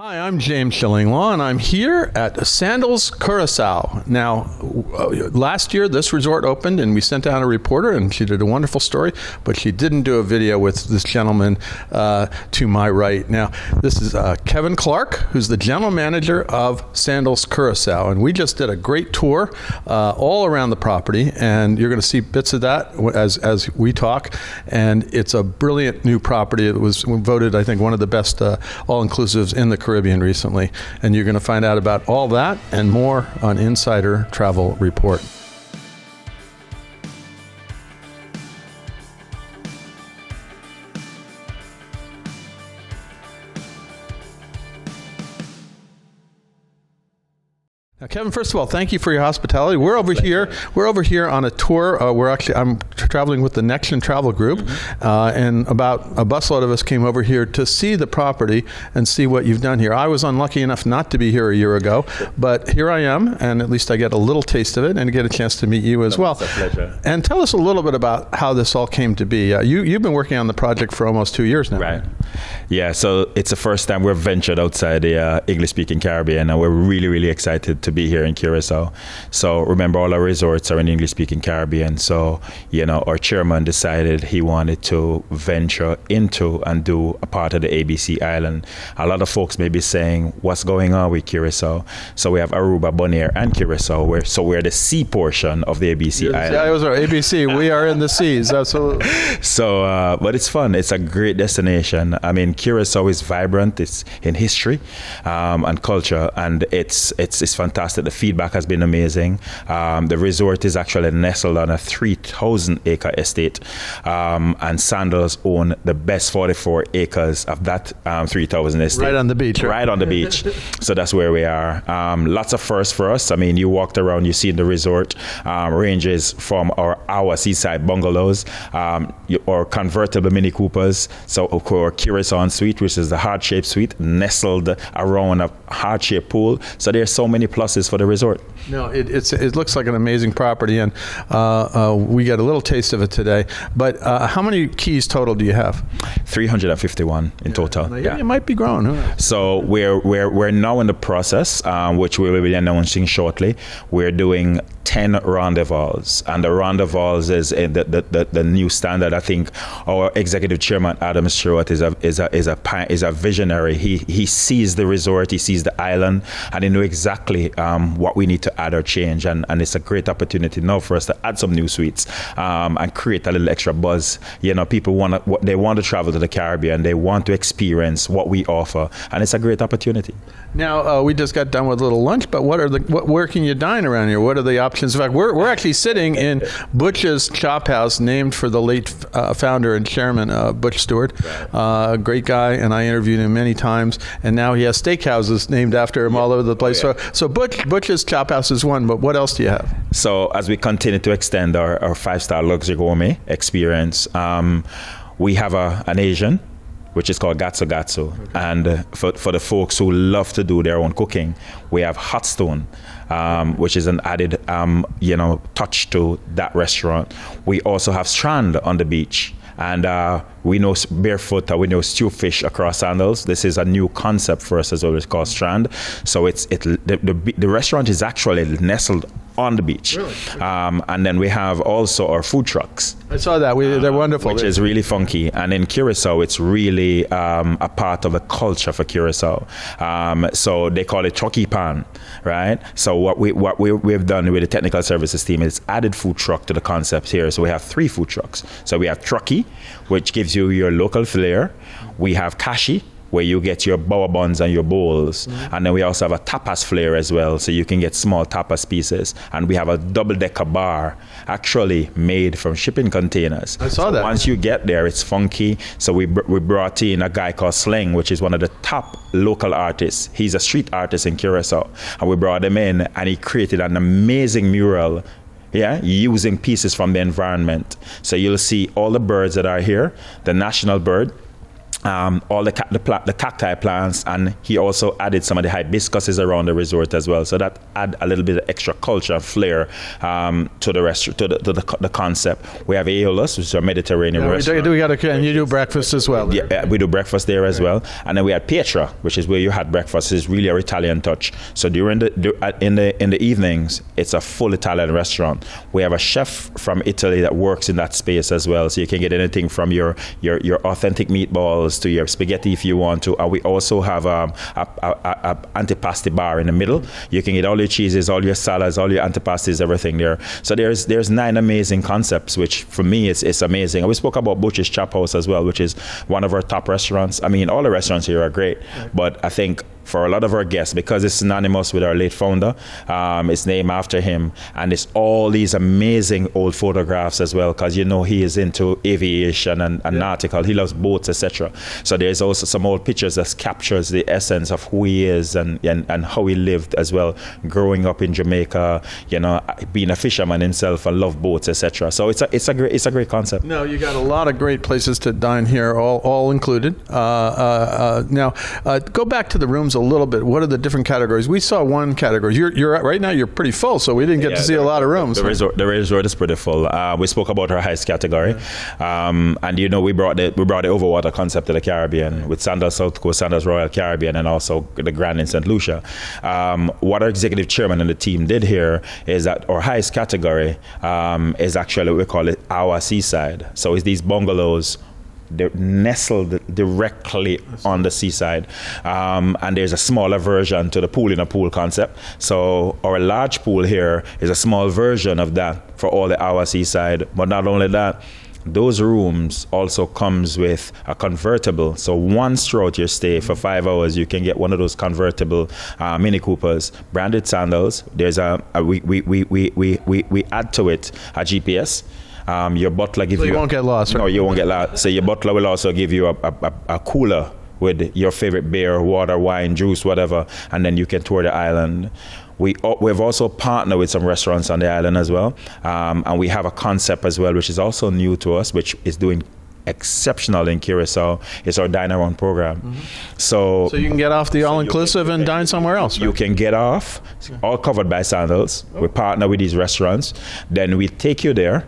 Hi, I'm James Shillinglaw, and I'm here at Sandals Curacao. Now, uh, last year this resort opened, and we sent out a reporter, and she did a wonderful story, but she didn't do a video with this gentleman uh, to my right. Now, this is uh, Kevin Clark, who's the general manager of Sandals Curacao, and we just did a great tour uh, all around the property, and you're going to see bits of that as as we talk. And it's a brilliant new property. It was voted, I think, one of the best uh, all-inclusives in the Caribbean recently. And you're going to find out about all that and more on Insider Travel Report. Kevin, first of all, thank you for your hospitality. We're over here. We're over here on a tour. Uh, we're actually I'm traveling with the Nexion Travel Group, mm-hmm. uh, and about a busload of us came over here to see the property and see what you've done here. I was unlucky enough not to be here a year ago, but here I am, and at least I get a little taste of it and get a chance to meet you as well. It's a pleasure. And tell us a little bit about how this all came to be. Uh, you you've been working on the project for almost two years now, right? Yeah. So it's the first time we've ventured outside the uh, English-speaking Caribbean, and we're really really excited to be here in Curacao. So remember, all our resorts are in English speaking Caribbean. So, you know, our chairman decided he wanted to venture into and do a part of the ABC island. A lot of folks may be saying, what's going on with Curacao? So we have Aruba, Bonaire, and Curacao. We're, so we're the C portion of the ABC yes, island. Yeah, it was our ABC. we are in the seas, absolutely. So, uh, but it's fun. It's a great destination. I mean, Curacao is vibrant. It's in history um, and culture, and it's it's it's fantastic fantastic. The feedback has been amazing. Um, the resort is actually nestled on a 3,000 acre estate, um, and Sandals own the best 44 acres of that um, 3,000 estate. Right on the beach. Right, right on the beach. so that's where we are. Um, lots of firsts for us. I mean, you walked around, you see the resort um, ranges from our our seaside bungalows um, or convertible Mini Coopers. So, of our Curacao Suite, which is the heart shaped suite, nestled around a heart shaped pool. So there's so many pluses for the resort. No, it, it looks like an amazing property, and uh, uh, we got a little taste of it today. But uh, how many keys total do you have? 351 in yeah. total. Yeah, it might be growing. So we're, we're, we're now in the process, um, which we will be announcing shortly. We're doing 10 rendezvous. And the rendezvous is the, the, the, the, new standard. I think our executive chairman, Adam Stewart, is a, is a, is a, is a visionary. He, he sees the resort, he sees the island, and he knows exactly um, what we need to add or change. And, and it's a great opportunity now for us to add some new suites um, and create a little extra buzz. You know, people want to, they want to travel to the Caribbean, they want to experience what we offer, and it's a great opportunity. Now, uh, we just got done with a little lunch, but what are the, what, where can you dine around here? What are the options? In fact, we're, we're actually sitting in Butch's Chop House, named for the late uh, founder and chairman, uh, Butch Stewart. Uh, great guy, and I interviewed him many times. And now he has steakhouses named after him all over the place. Oh, yeah. So, so Butch, Butch's Chop House is one, but what else do you have? So, as we continue to extend our, our five star luxury gourmet experience, um, we have a, an Asian which is called Gatsu Gatsu. Okay. And uh, for, for the folks who love to do their own cooking, we have Hot Stone, um, which is an added, um, you know, touch to that restaurant. We also have Strand on the beach. And uh, we know barefoot, uh, we know stew fish across sandals. This is a new concept for us as well. It's called Strand. So it's it the, the, the restaurant is actually nestled on the beach. Really? Um, and then we have also our food trucks. I saw that. We, they're wonderful. Which is really funky. And in Curacao, it's really um, a part of the culture for Curacao. Um, so they call it truki pan, right? So what we what we, we've done with the technical services team is added food truck to the concept here. So we have three food trucks. So we have trucky, which gives you your local flair. We have kashi, where you get your bao buns and your bowls. Mm-hmm. And then we also have a tapas flair as well, so you can get small tapas pieces. And we have a double decker bar actually made from shipping containers. I saw so that. Once you get there, it's funky. So we, br- we brought in a guy called Sling, which is one of the top local artists. He's a street artist in Curacao. And we brought him in and he created an amazing mural yeah, using pieces from the environment. So you'll see all the birds that are here, the national bird, um, all the, the, pla- the, cacti plants, and he also added some of the hibiscuses around the resort as well. So that add a little bit of extra culture and flair um, to the rest to, the, to the, the, concept. We have Aeolus, which is a Mediterranean yeah, restaurant. We, do, we got a, and you do breakfast as well. Yeah, we do breakfast there as right. well. And then we had Pietra, which is where you had breakfast. It's really a Italian touch. So during the in the in the evenings, it's a full Italian restaurant. We have a chef from Italy that works in that space as well. So you can get anything from your your, your authentic meatballs to your spaghetti if you want to. And we also have um, a, a, a, a antipasti bar in the middle. You can get all your cheeses, all your salads, all your antipastis, everything there. So there's there's nine amazing concepts, which for me it's, it's amazing. And we spoke about Butcher's Chop House as well, which is one of our top restaurants. I mean, all the restaurants here are great, but I think for a lot of our guests because it's synonymous with our late founder. Um, it's named after him, and it's all these amazing old photographs as well because you know he is into aviation and, and yeah. nautical. He loves boats, etc. So there's also some old pictures that captures the essence of who he is and, and, and how he lived as well, growing up in Jamaica. You know, being a fisherman himself and love boats, etc. So it's a it's a great it's a great concept. No, you got a lot of great places to dine here, all all included. Uh, uh, uh, now, uh, go back to the rooms a little bit. What are the different categories? We saw one category. You're, you're right now. You're pretty full, so we didn't get yeah, to see a lot of rooms. The resort, the resort is pretty full. Uh, we spoke about our highest category, yeah. um, and you know we brought the we brought the overwater concept to the Caribbean with Sandals South Coast, Sandals Royal Caribbean, and also the Grand in St. Lucia. Um, what our executive chairman and the team did here is that our highest category um, is actually what we call it our seaside. So it's these bungalows they're nestled directly on the seaside. Um, and there's a smaller version to the pool in a pool concept. So our large pool here is a small version of that for all the our seaside. But not only that, those rooms also comes with a convertible. So once throughout your stay for five hours, you can get one of those convertible uh, Mini Coopers, branded sandals. There's a, a we, we, we, we, we, we add to it a GPS. Um, your butler gives so you. You won't get lost. Right? No, you won't get lost. So your butler will also give you a, a, a cooler with your favorite beer, water, wine, juice, whatever, and then you can tour the island. We, we've also partnered with some restaurants on the island as well. Um, and we have a concept as well, which is also new to us, which is doing exceptional in Curacao. It's our dine around program. Mm-hmm. So, so you can get off the all inclusive and dine somewhere else. Right? You can get off, all covered by sandals. Oh. We partner with these restaurants. Then we take you there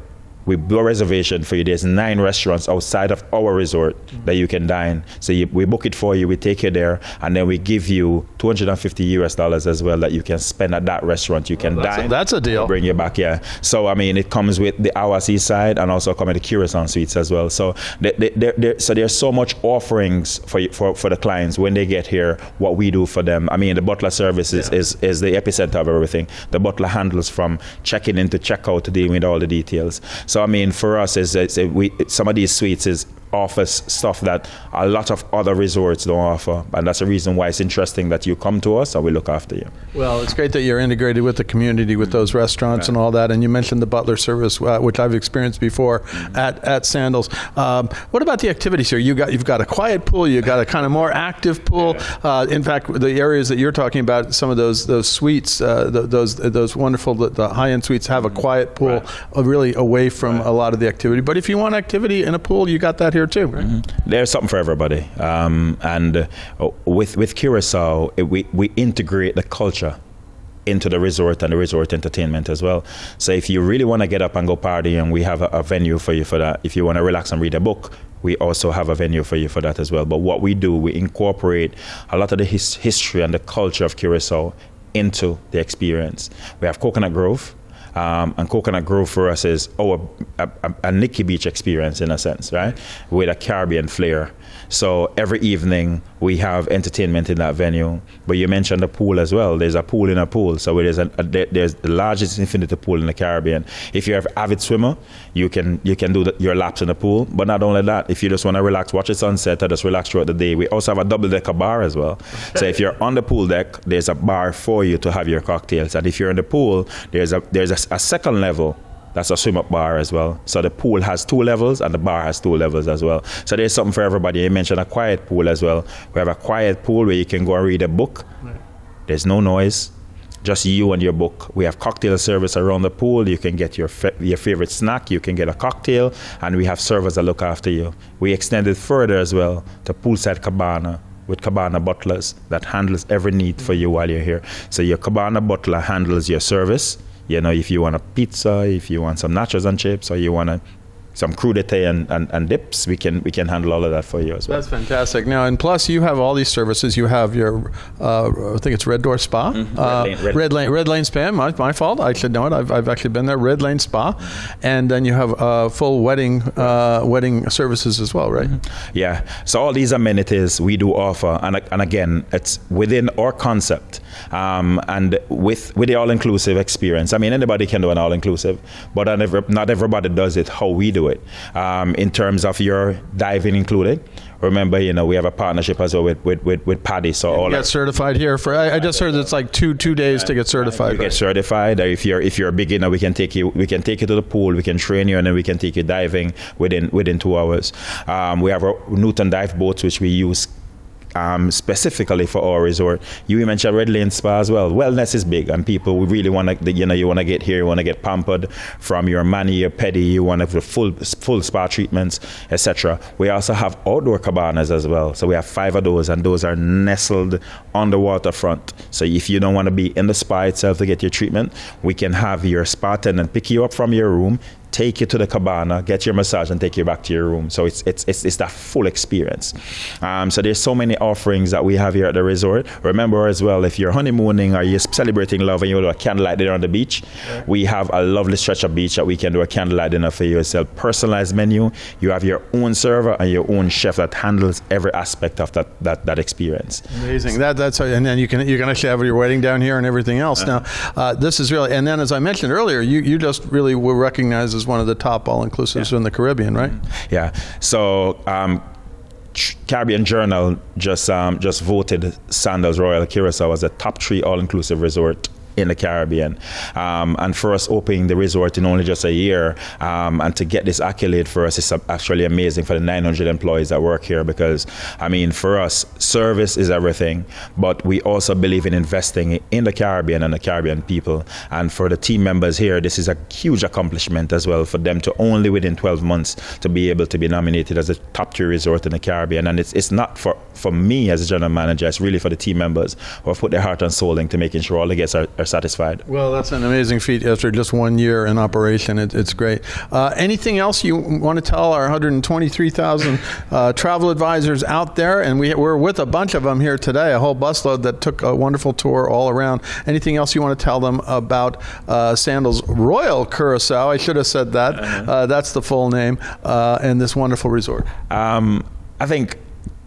we book a reservation for you. There's nine restaurants outside of our resort mm-hmm. that you can dine. So you, we book it for you, we take you there, and then we give you 250 US dollars as well that you can spend at that restaurant. You can that's dine. A, that's a deal. Bring you back, yeah. So I mean, it comes with the Our side and also come with the Curacao suites as well. So they, they, they, so there's so much offerings for, for for the clients when they get here. What we do for them. I mean, the butler service is, yeah. is, is the epicenter of everything. The butler handles from checking in to check out to deal with all the details. So I mean, for us, is, is we some of these suites is offers stuff that a lot of other resorts don't offer. And that's the reason why it's interesting that you come to us and we look after you. Well, it's great that you're integrated with the community, with those restaurants right. and all that. And you mentioned the butler service, uh, which I've experienced before mm-hmm. at, at Sandals. Um, what about the activities here? You got, you've got a quiet pool, you've got a kind of more active pool. Yeah. Uh, in fact, the areas that you're talking about, some of those those suites, uh, the, those those wonderful, the, the high end suites have a quiet pool right. Uh, really away from right. a lot of the activity. But if you want activity in a pool, you got that here too, right? Mm-hmm. There's something for everybody, um, and uh, with with Curacao, it, we we integrate the culture into the resort and the resort entertainment as well. So if you really want to get up and go party, and we have a, a venue for you for that. If you want to relax and read a book, we also have a venue for you for that as well. But what we do, we incorporate a lot of the his, history and the culture of Curacao into the experience. We have Coconut Grove, um, and Coconut Grove for us is our a, a, a Nikki Beach experience in a sense, right? With a Caribbean flair. So every evening we have entertainment in that venue. But you mentioned the pool as well. There's a pool in a pool. So there's a, a there's the largest infinity pool in the Caribbean. If you're an avid swimmer, you can you can do the, your laps in the pool. But not only that, if you just want to relax, watch the sunset, or just relax throughout the day, we also have a double decker bar as well. so if you're on the pool deck, there's a bar for you to have your cocktails. And if you're in the pool, there's a there's a, a second level that's a swim up bar as well. So the pool has two levels and the bar has two levels as well. So there's something for everybody. You mentioned a quiet pool as well. We have a quiet pool where you can go and read a book. Right. There's no noise. just you and your book. We have cocktail service around the pool. You can get your fa- your favorite snack. You can get a cocktail, and we have servers that look after you. We extended further as well to poolside cabana with Cabana butlers that handles every need for you while you're here. So your Cabana butler handles your service. You know, if you want a pizza, if you want some nachos and chips, or you want a some crudité and, and, and, dips, we can we can handle all of that for you as well. That's fantastic. Now, and plus, you have all these services. You have your, uh, I think it's Red Door Spa, mm-hmm. uh, Red, Lane, Red, Red, Lane, Red Lane Spa. My, my fault. I should know it. I've, I've actually been there. Red Lane Spa, and then you have uh, full wedding uh, wedding services as well, right? Mm-hmm. Yeah. So all these amenities we do offer, and and again, it's within our concept, um, and with with the all inclusive experience. I mean, anybody can do an all inclusive, but not everybody does it how we do it um, in terms of your diving included. Remember, you know, we have a partnership as well with with, with, with PADI. So all get certified here for. I, I, just heard it's like two two days to get certified. You right? get certified. If you're if you're a beginner, we can take you we can take you to the pool. We can train you, and then we can take you diving within within two hours. Um, we have our Newton dive boats, which we use um, specifically for our resort. You mentioned Red Lane Spa as well. Wellness is big, and people we really want to, you know, you want to get here, you want to get pampered from your mani, your pedi, you want to have full full spa treatments, etc. We also have outdoor cabanas as well. So we have five of those, and those are nestled on the waterfront. So if you don't want to be in the spa itself to get your treatment, we can have your spa attendant pick you up from your room, take you to the cabana, get your massage, and take you back to your room. So it's it's it's, it's that full experience. Um, so there's so many offerings that we have here at the resort. Remember as well, if you're honeymooning or you're celebrating love and you want a candlelight dinner on the beach, yeah. we have a lovely stretch of beach that we can do a candlelight dinner for you. It's a personalized menu. You have your own server and your own chef that handles every aspect of that that, that experience. Amazing. That that's and then you can you can actually have your wedding down here and everything else. Uh-huh. Now uh, this is really and then as I mentioned earlier, you you just really were recognized as one of the top all inclusives yeah. in the Caribbean, right? Yeah. So. Um, Caribbean Journal just um, just voted Sandals Royal Curacao as a top three all inclusive resort in the Caribbean. Um, and for us opening the resort in only just a year um, and to get this accolade for us is actually amazing for the 900 employees that work here because, I mean, for us, service is everything, but we also believe in investing in the Caribbean and the Caribbean people. And for the team members here, this is a huge accomplishment as well for them to only within 12 months to be able to be nominated as a top tier resort in the Caribbean. And it's, it's not for, for me as a general manager, it's really for the team members who have put their heart and soul into making sure all the guests are, are satisfied. Well, that's an amazing feat after just one year in operation. It, it's great. Uh, anything else you want to tell our 123,000 uh, travel advisors out there? And we, we're with a bunch of them here today, a whole busload that took a wonderful tour all around. Anything else you want to tell them about uh, Sandals Royal Curacao? I should have said that. Uh-huh. Uh, that's the full name, uh, and this wonderful resort. Um, I think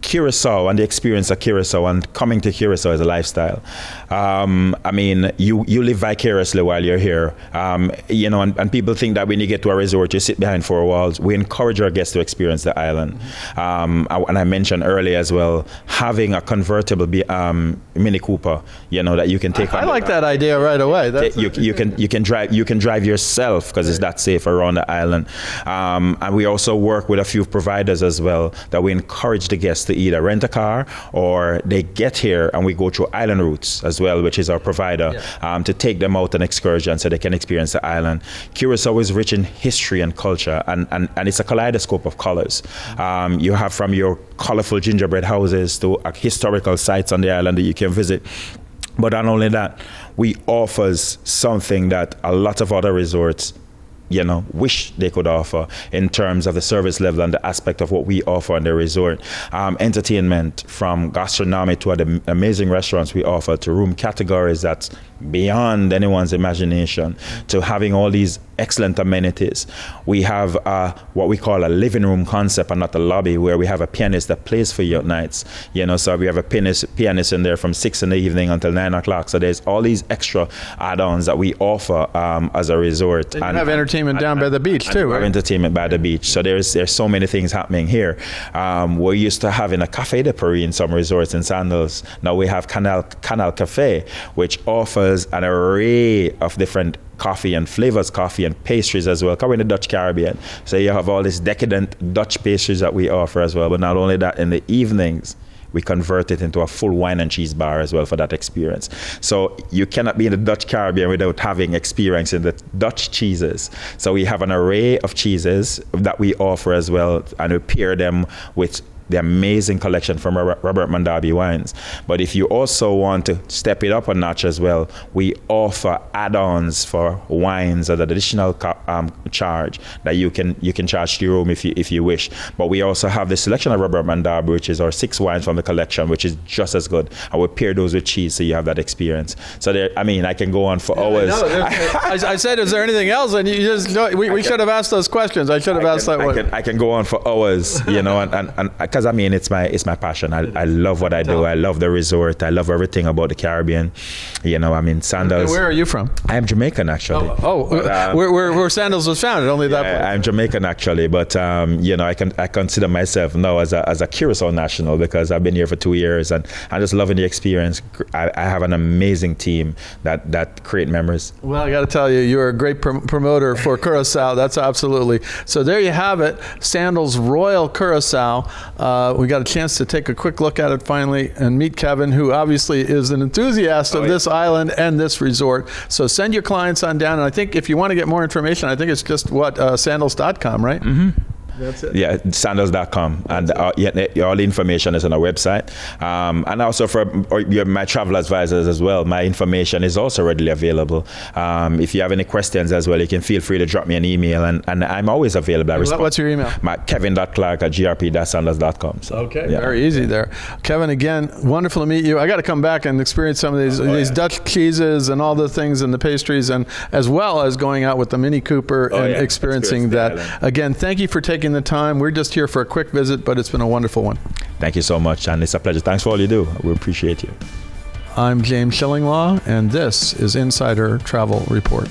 Curacao and the experience of Curacao and coming to Curacao as a lifestyle. Um, I mean, you, you live vicariously while you're here. Um, you know, and, and, people think that when you get to a resort, you sit behind four walls. We encourage our guests to experience the island. Um, and I mentioned earlier as well, having a convertible be, um, Mini Cooper, you know, that you can take. I, I like that idea right away. That's you, you can you can drive you can drive yourself because it's that safe around the island. Um, and we also work with a few providers as well that we encourage the guests to either rent a car or they get here and we go through island routes as well, which is our provider, yeah. um, to take them out on excursion so they can experience the island. Curacao is rich in history and culture, and, and, and it's a kaleidoscope of colors. Um, you have from your colorful gingerbread houses to uh, historical sites on the island that you can visit. But not only that, we offers something that a lot of other resorts you know, wish they could offer in terms of the service level and the aspect of what we offer in the resort. Um, entertainment from gastronomy to the amazing restaurants we offer to room categories that's beyond anyone's imagination to having all these excellent amenities. We have uh, what we call a living room concept and not a lobby where we have a pianist that plays for you at nights. You know, so we have a pianist, pianist in there from six in the evening until nine o'clock. So there's all these extra add-ons that we offer um, as a resort. And, and have entertainment and, down and, by the beach too, right? Entertainment by the beach. So there's there's so many things happening here. Um, we're used to having a cafe de Paris in some resorts in Sandals. Now we have Canal Canal Cafe, which offers an array of different coffee and flavors coffee and pastries as well. Covering the Dutch Caribbean. So you have all these decadent Dutch pastries that we offer as well. But not only that, in the evenings, we convert it into a full wine and cheese bar as well for that experience. So you cannot be in the Dutch Caribbean without having experience in the Dutch cheeses. So we have an array of cheeses that we offer as well, and we pair them with the amazing collection from Robert Mondavi Wines. But if you also want to step it up a notch as well, we offer add-ons for wines at an additional um, charge that you can you can charge to your room if you if you wish. But we also have the selection of Robert Mondavi, which is our six wines from the collection, which is just as good. I would pair those with cheese, so you have that experience. So there, I mean, I can go on for hours. No, I, I, said, is there anything else? And you just no, we, we can, should have asked those questions. I should have I asked can, that I one. Can, I can go on for hours, you know, and, and, and because I mean it's my it's my passion. I, I love what I do. I love the resort. I love everything about the Caribbean. You know, I mean Sandals. Where are you from? I am Jamaican actually. Oh, oh but, uh, where, where, where Sandals was founded? Only that. Yeah, I'm Jamaican actually, but um, you know I can I consider myself now as a as a Curacao national because I've been here for two years and I'm just loving the experience. I, I have an amazing team that that create memories. Well, I got to tell you, you're a great pr- promoter for Curacao. That's absolutely so. There you have it, Sandals Royal Curacao. Uh, we got a chance to take a quick look at it finally and meet Kevin, who obviously is an enthusiast oh, of yeah. this island and this resort. So send your clients on down. And I think if you want to get more information, I think it's just what uh, sandals.com, right? Mm-hmm. That's it. Yeah, sandals.com. And uh, yeah, all the information is on our website. Um, and also for my travel advisors as well, my information is also readily available. Um, if you have any questions as well, you can feel free to drop me an email. And, and I'm always available. I respond. What's your email? My kevin.clark at grp-sandals.com. So, okay, yeah. very easy there. Kevin, again, wonderful to meet you. I got to come back and experience some of these, oh, these yeah. Dutch cheeses and all the things and the pastries, and as well as going out with the Mini Cooper oh, and yeah. experiencing that. Again, thank you for taking taking the time. We're just here for a quick visit, but it's been a wonderful one. Thank you so much, and it's a pleasure. Thanks for all you do. We appreciate you. I'm James Shillinglaw, and this is Insider Travel Report.